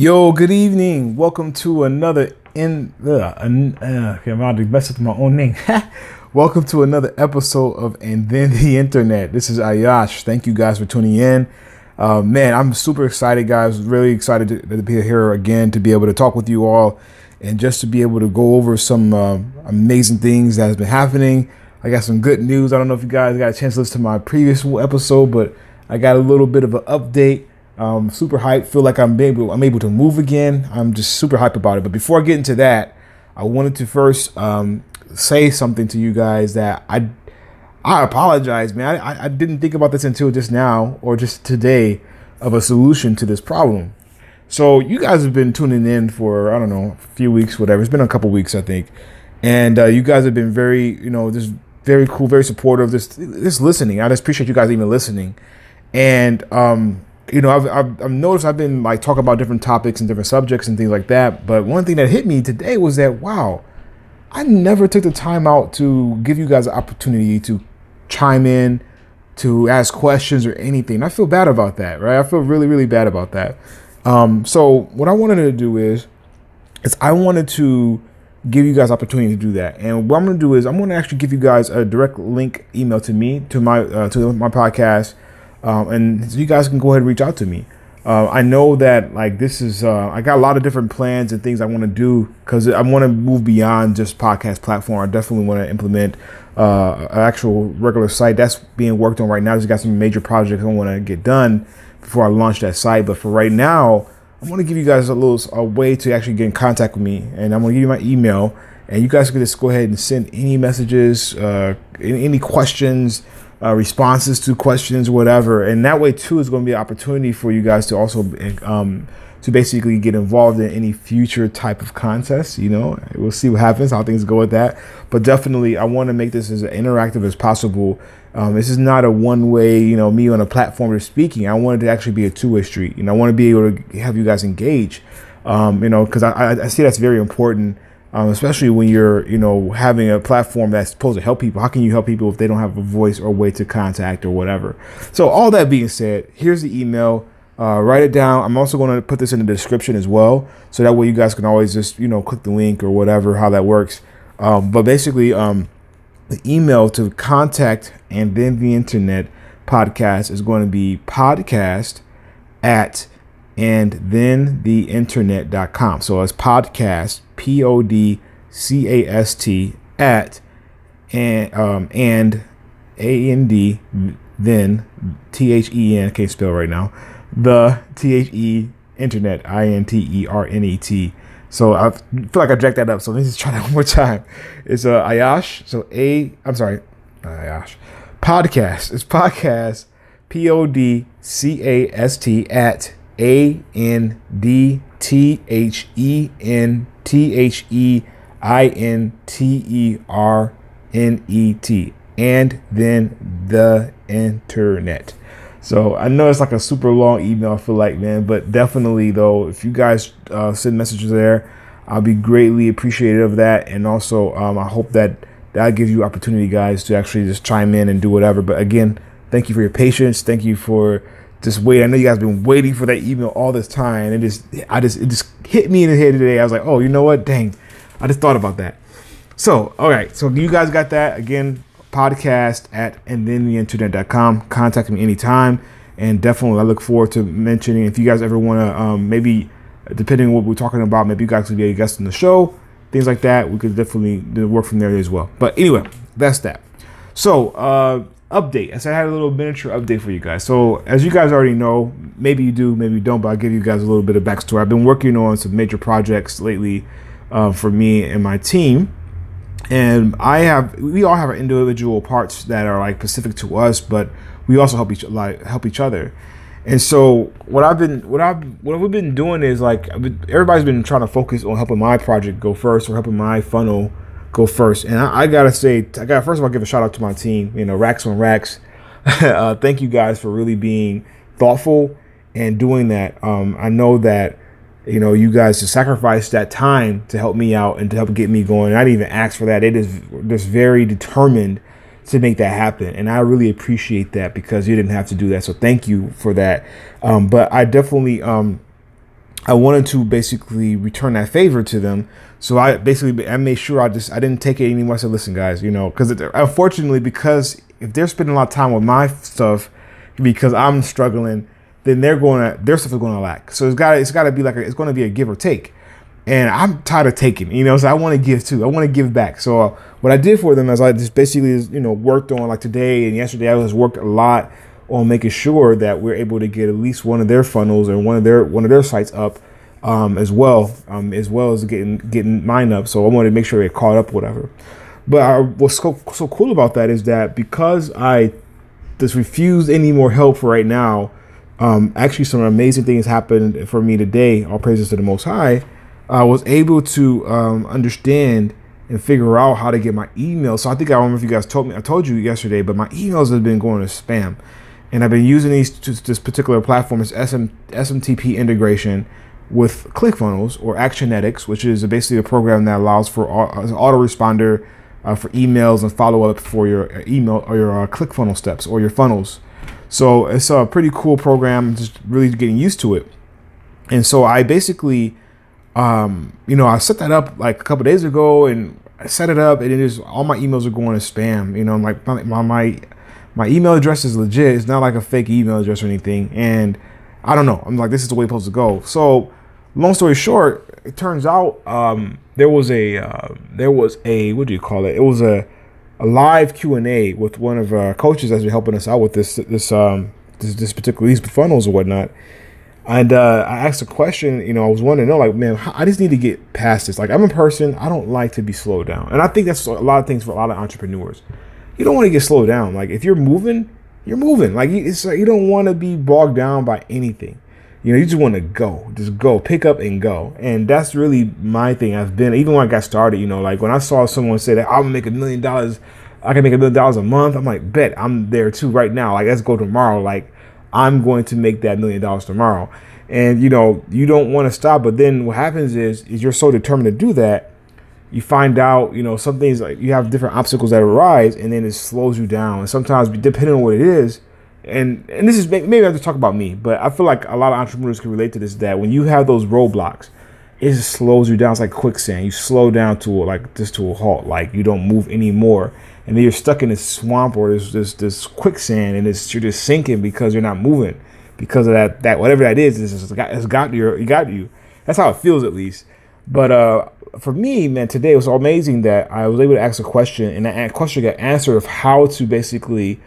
Yo, good evening. Welcome to another in the uh, uh, okay, I'm about to mess up my own name. Welcome to another episode of And Then the Internet. This is Ayash. Thank you guys for tuning in. Uh, man, I'm super excited, guys. Really excited to, to, be here again to be able to talk with you all and just to be able to go over some uh, amazing things that has been happening. I got some good news. I don't know if you guys got a chance to listen to my previous episode, but I got a little bit of an update um, super hyped. Feel like I'm able I'm able to move again. I'm just super hyped about it. But before I get into that, I wanted to first um, say something to you guys that I I apologize, man. I, I didn't think about this until just now or just today of a solution to this problem. So you guys have been tuning in for I don't know a few weeks, whatever. It's been a couple weeks, I think, and uh, you guys have been very you know just very cool, very supportive. Just just listening. I just appreciate you guys even listening, and um, you know, I've, I've, I've, noticed I've been like talking about different topics and different subjects and things like that. But one thing that hit me today was that, wow, I never took the time out to give you guys an opportunity to chime in, to ask questions or anything. I feel bad about that, right? I feel really, really bad about that. Um, so what I wanted to do is, is I wanted to give you guys opportunity to do that. And what I'm going to do is I'm going to actually give you guys a direct link email to me to my uh, to my podcast um, and so you guys can go ahead and reach out to me. Uh, I know that like this is uh, I got a lot of different plans and things I want to do because I want to move beyond just podcast platform. I definitely want to implement uh, an actual regular site that's being worked on right now. Just got some major projects I want to get done before I launch that site. But for right now, I want to give you guys a little a way to actually get in contact with me, and I'm to give you my email, and you guys can just go ahead and send any messages, uh, any questions uh, responses to questions, whatever. And that way too is going to be an opportunity for you guys to also um, to basically get involved in any future type of contest. You know, we'll see what happens, how things go with that. But definitely, I want to make this as interactive as possible. Um, this is not a one way, you know, me on a platform or speaking. I wanted to actually be a two way street. You know, I want to be able to have you guys engage. Um, you know, because I, I see that's very important um, especially when you're, you know, having a platform that's supposed to help people. How can you help people if they don't have a voice or way to contact or whatever? So, all that being said, here's the email. Uh, write it down. I'm also going to put this in the description as well, so that way you guys can always just, you know, click the link or whatever, how that works. Um, but basically, um, the email to contact and then the internet podcast is going to be podcast at and then the internet.com. So it's podcast, P O D C A S T, at and, um, and A N D, then T H E N, can't spell right now, the T H E internet, I N T E R N E T. So I feel like I jacked that up. So let's just try that one more time. It's uh, Ayash. So A, I'm sorry, Ayash. Podcast. It's podcast, P O D C A S T, at a N D T H E N T H E I N T E R N E T. And then the internet. So I know it's like a super long email, I feel like, man, but definitely, though, if you guys uh, send messages there, I'll be greatly appreciative of that. And also, um, I hope that that gives you opportunity, guys, to actually just chime in and do whatever. But again, thank you for your patience. Thank you for just wait. I know you guys been waiting for that email all this time. And it just, I just, it just hit me in the head today. I was like, oh, you know what? Dang, I just thought about that. So, all right. So you guys got that again. Podcast at and then the internet.com. Contact me anytime. And definitely, I look forward to mentioning if you guys ever want to, um, maybe depending on what we're talking about, maybe you guys could be a guest on the show, things like that. We could definitely work from there as well. But anyway, that's that. So, uh, update. So I had a little miniature update for you guys. So as you guys already know, maybe you do, maybe you don't, but I'll give you guys a little bit of backstory. I've been working on some major projects lately uh, for me and my team. And I have, we all have our individual parts that are like specific to us, but we also help each like help each other. And so what I've been, what I've, what we've been doing is like everybody's been trying to focus on helping my project go first or helping my funnel go first. And I, I, gotta say, I got first of all give a shout out to my team. You know, Racks on Racks. uh, thank you guys for really being thoughtful and doing that. Um, I know that you know you guys sacrificed that time to help me out and to help get me going. I didn't even ask for that. It is just very determined to make that happen, and I really appreciate that because you didn't have to do that. So thank you for that. Um, but I definitely um, I wanted to basically return that favor to them. So I basically I made sure I just I didn't take it anymore. I said, listen, guys, you know, because unfortunately, because if they're spending a lot of time with my stuff, because I'm struggling, then they're going to their stuff is going to lack. So it's got it's got to be like a, it's going to be a give or take. And I'm tired of taking, you know, so I want to give too. I want to give back. So uh, what I did for them is I just basically, you know, worked on like today and yesterday. I was worked a lot on making sure that we're able to get at least one of their funnels or one of their one of their sites up um, as well, um, as well as getting getting mine up. So I wanted to make sure they caught up, whatever. But I, what's so, so cool about that is that because I just refused any more help right now, um, actually some amazing things happened for me today. All praises to the Most High. I was able to um, understand and figure out how to get my emails. So I think I don't remember if you guys told me. I told you yesterday, but my emails have been going to spam and I've been using these this particular platform It's SM, SMTP integration with ClickFunnels or Actionetics, which is basically a program that allows for an autoresponder uh, for emails and follow up for your uh, email or your uh, ClickFunnels steps or your funnels. So it's a pretty cool program. Just really getting used to it. And so I basically, um, you know, I set that up like a couple days ago, and I set it up, and it is all my emails are going to spam. You know, like my, my, my my email address is legit. It's not like a fake email address or anything. And I don't know. I'm like, this is the way it's supposed to go. So, long story short, it turns out um, there was a uh, there was a what do you call it? It was a a live Q and A with one of our coaches that's been helping us out with this this um this, this particular these funnels or whatnot. And uh, I asked a question, you know, I was wanting to know, like, man, I just need to get past this. Like, I'm a person, I don't like to be slowed down. And I think that's a lot of things for a lot of entrepreneurs you don't want to get slowed down. Like if you're moving, you're moving. Like it's like you don't want to be bogged down by anything. You know, you just want to go, just go, pick up and go. And that's really my thing. I've been even when I got started. You know, like when I saw someone say that I'm gonna make a million dollars, I can make a million dollars a month. I'm like, bet I'm there too right now. Like let's go tomorrow. Like I'm going to make that million dollars tomorrow. And you know, you don't want to stop. But then what happens is, is you're so determined to do that you find out, you know, some things like you have different obstacles that arise, and then it slows you down. And sometimes, depending on what it is, and and this is maybe I have to talk about me, but I feel like a lot of entrepreneurs can relate to this. That when you have those roadblocks, it just slows you down. It's like quicksand. You slow down to like just to a halt. Like you don't move anymore, and then you're stuck in this swamp or this this this quicksand, and it's you're just sinking because you're not moving because of that that whatever that is. It's, it's got you. It got you. That's how it feels at least. But uh, for me, man, today was amazing that I was able to ask a question, and that question got answered of how to basically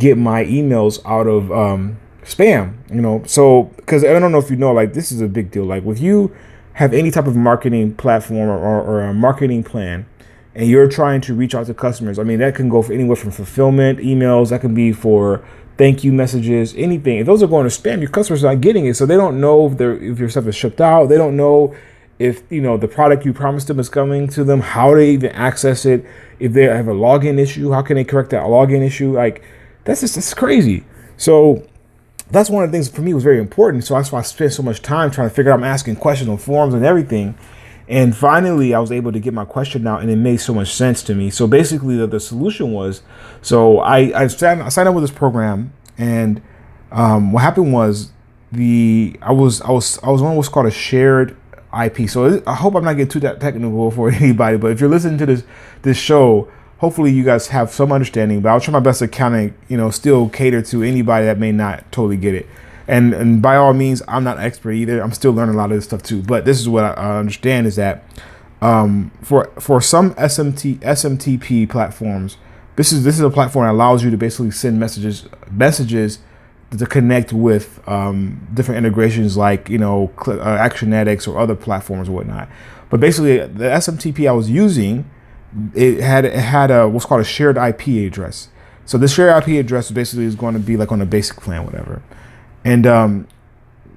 get my emails out of um, spam. You know, so because I don't know if you know, like this is a big deal. Like if you have any type of marketing platform or, or, or a marketing plan, and you're trying to reach out to customers, I mean that can go for anywhere from fulfillment emails, that can be for thank you messages, anything. If those are going to spam, your customers are not getting it, so they don't know if, if your stuff is shipped out. They don't know if you know the product you promised them is coming to them, how they even access it, if they have a login issue, how can they correct that login issue? Like that's just that's crazy. So that's one of the things for me was very important. So that's why I spent so much time trying to figure out. I'm asking questions on forums and everything. And finally, I was able to get my question out, and it made so much sense to me. So basically, the, the solution was so I I signed, I signed up with this program, and um, what happened was the I was I was I was on what's called a shared IP. So I hope I'm not getting too technical for anybody, but if you're listening to this this show, hopefully you guys have some understanding. But I'll try my best to kind of you know still cater to anybody that may not totally get it. And and by all means, I'm not an expert either. I'm still learning a lot of this stuff too. But this is what I, understand is that um, for for some SMT SMTP platforms, this is this is a platform that allows you to basically send messages messages to connect with um, different integrations like you know uh, Actionetics or other platforms or whatnot. But basically, the SMTP I was using it had it had a what's called a shared IP address. So this shared IP address basically is going to be like on a basic plan, whatever. And um,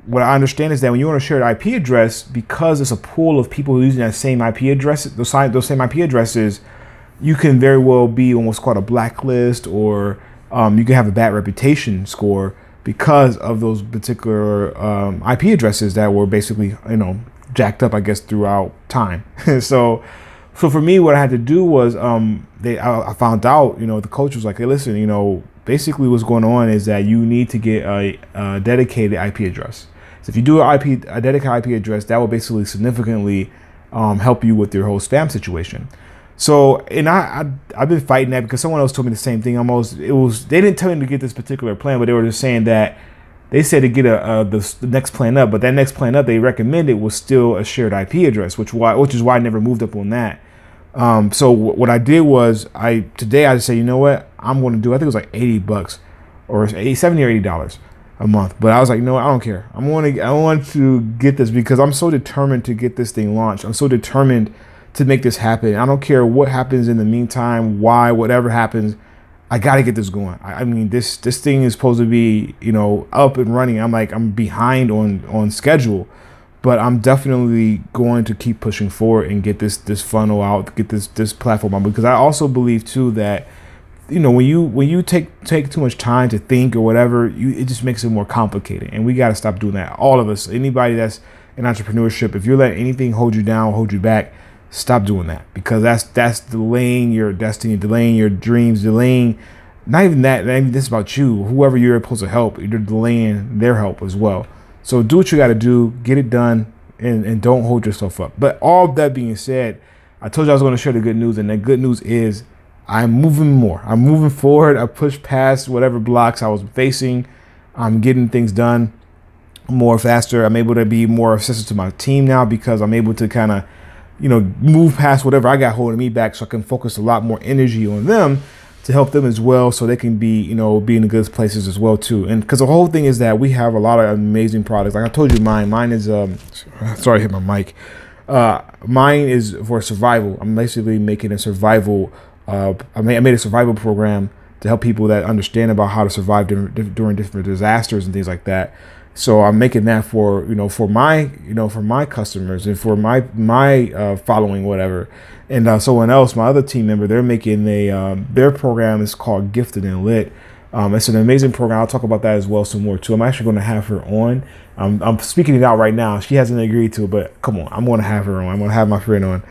what I understand is that when you want a shared IP address, because it's a pool of people using that same IP address, those, those same IP addresses, you can very well be on what's called a blacklist, or um, you can have a bad reputation score because of those particular um, IP addresses that were basically, you know, jacked up, I guess, throughout time. so, so for me, what I had to do was, um, they, I, I, found out, you know, the coach was like, hey, listen, you know, basically what's going on is that you need to get a, a dedicated IP address. So if you do an IP, a dedicated IP address, that will basically significantly um, help you with your whole spam situation. So, and I, I have been fighting that because someone else told me the same thing. Almost, it was they didn't tell me to get this particular plan, but they were just saying that they said to get a, a the, the, next plan up, but that next plan up they recommended was still a shared IP address, which why which is why I never moved up on that. Um, so w- what I did was I today I just say you know what I'm going to do. I think it was like 80 bucks or 80, 70 or 80 dollars a month. But I was like, no, I don't care. I'm going to I want to get this because I'm so determined to get this thing launched. I'm so determined to make this happen. I don't care what happens in the meantime, why, whatever happens. I got to get this going. I, I, mean, this this thing is supposed to be, you know, up and running. I'm like, I'm behind on on schedule, but I'm definitely going to keep pushing forward and get this this funnel out, get this this platform out because I also believe too that you know when you when you take take too much time to think or whatever you it just makes it more complicated and we got to stop doing that all of us anybody that's in entrepreneurship if you're letting anything hold you down hold you back stop doing that because that's that's delaying your destiny, delaying your dreams, delaying not even that, not even this about you, whoever you're supposed to help, you're delaying their help as well. So do what you got to do, get it done, and, and don't hold yourself up. But all that being said, I told you I was going to share the good news, and the good news is I'm moving more. I'm moving forward. I pushed past whatever blocks I was facing. I'm getting things done more faster. I'm able to be more assistant to my team now because I'm able to kind of you know, move past whatever I got holding me back so I can focus a lot more energy on them to help them as well so they can be, you know, be in the good places as well too. And because the whole thing is that we have a lot of amazing products. Like I told you, mine, mine is, um, sorry, I hit my mic. Uh, mine is for survival. I'm basically making a survival, uh, I made, I made a survival program to help people that understand about how to survive during, during different disasters and things like that. So I'm making that for you know for my you know for my customers and for my my uh, following whatever, and uh, someone else, my other team member, they're making a um, their program is called Gifted and Lit. Um, it's an amazing program. I'll talk about that as well some more too. I'm actually going to have her on. Um, I'm speaking it out right now. She hasn't agreed to it, but come on, I'm going to have her on. I'm going to have my friend on,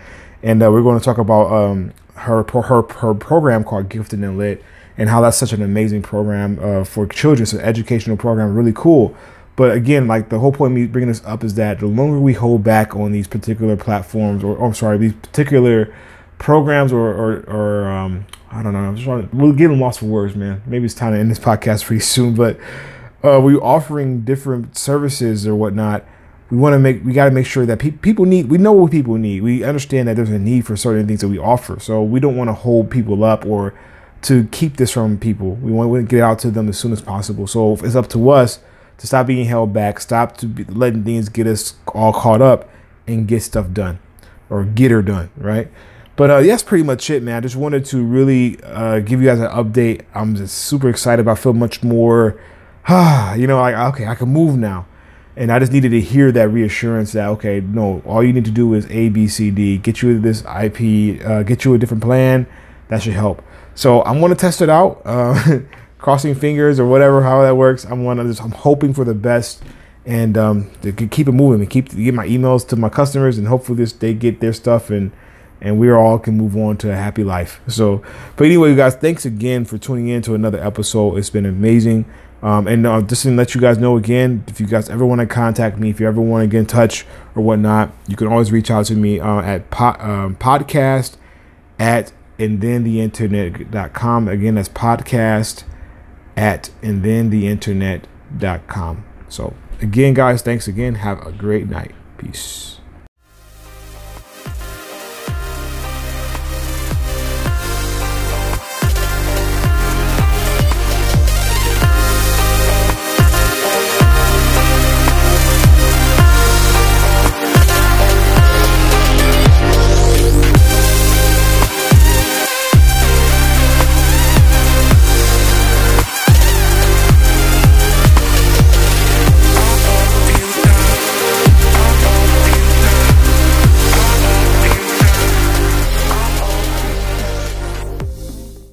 and uh, we're going to talk about um, her her her program called Gifted and Lit and how that's such an amazing program uh, for children. It's an educational program, really cool. But again, like the whole point of me bringing this up is that the longer we hold back on these particular platforms, or, or I'm sorry, these particular programs, or or, or um, I don't know, I'm just trying to, we're getting lost for words, man. Maybe it's time to end this podcast pretty soon. But uh, we're offering different services or whatnot. We want to make, we got to make sure that pe- people need. We know what people need. We understand that there's a need for certain things that we offer. So we don't want to hold people up or to keep this from people. We want to get it out to them as soon as possible. So it's up to us to stop being held back, stop to be letting things get us all caught up and get stuff done or get her done, right? But uh, that's pretty much it, man. I just wanted to really uh, give you guys an update. I'm just super excited. I feel much more, ah, you know, like, okay, I can move now. And I just needed to hear that reassurance that, okay, no, all you need to do is A, B, C, D, get you this IP, uh, get you a different plan. That should help. So I'm to test it out. Crossing fingers or whatever, how that works. I'm one of this. I'm hoping for the best and um, to keep it moving and keep get my emails to my customers and hopefully this they get their stuff and and we all can move on to a happy life. So, but anyway, you guys, thanks again for tuning in to another episode. It's been amazing. Um, and uh, just to let you guys know again, if you guys ever want to contact me, if you ever want to get in touch or whatnot, you can always reach out to me uh, at po- um, podcast at and then the internet.com. Again, that's podcast at and then the internet.com. So, again, guys, thanks again. Have a great night. Peace.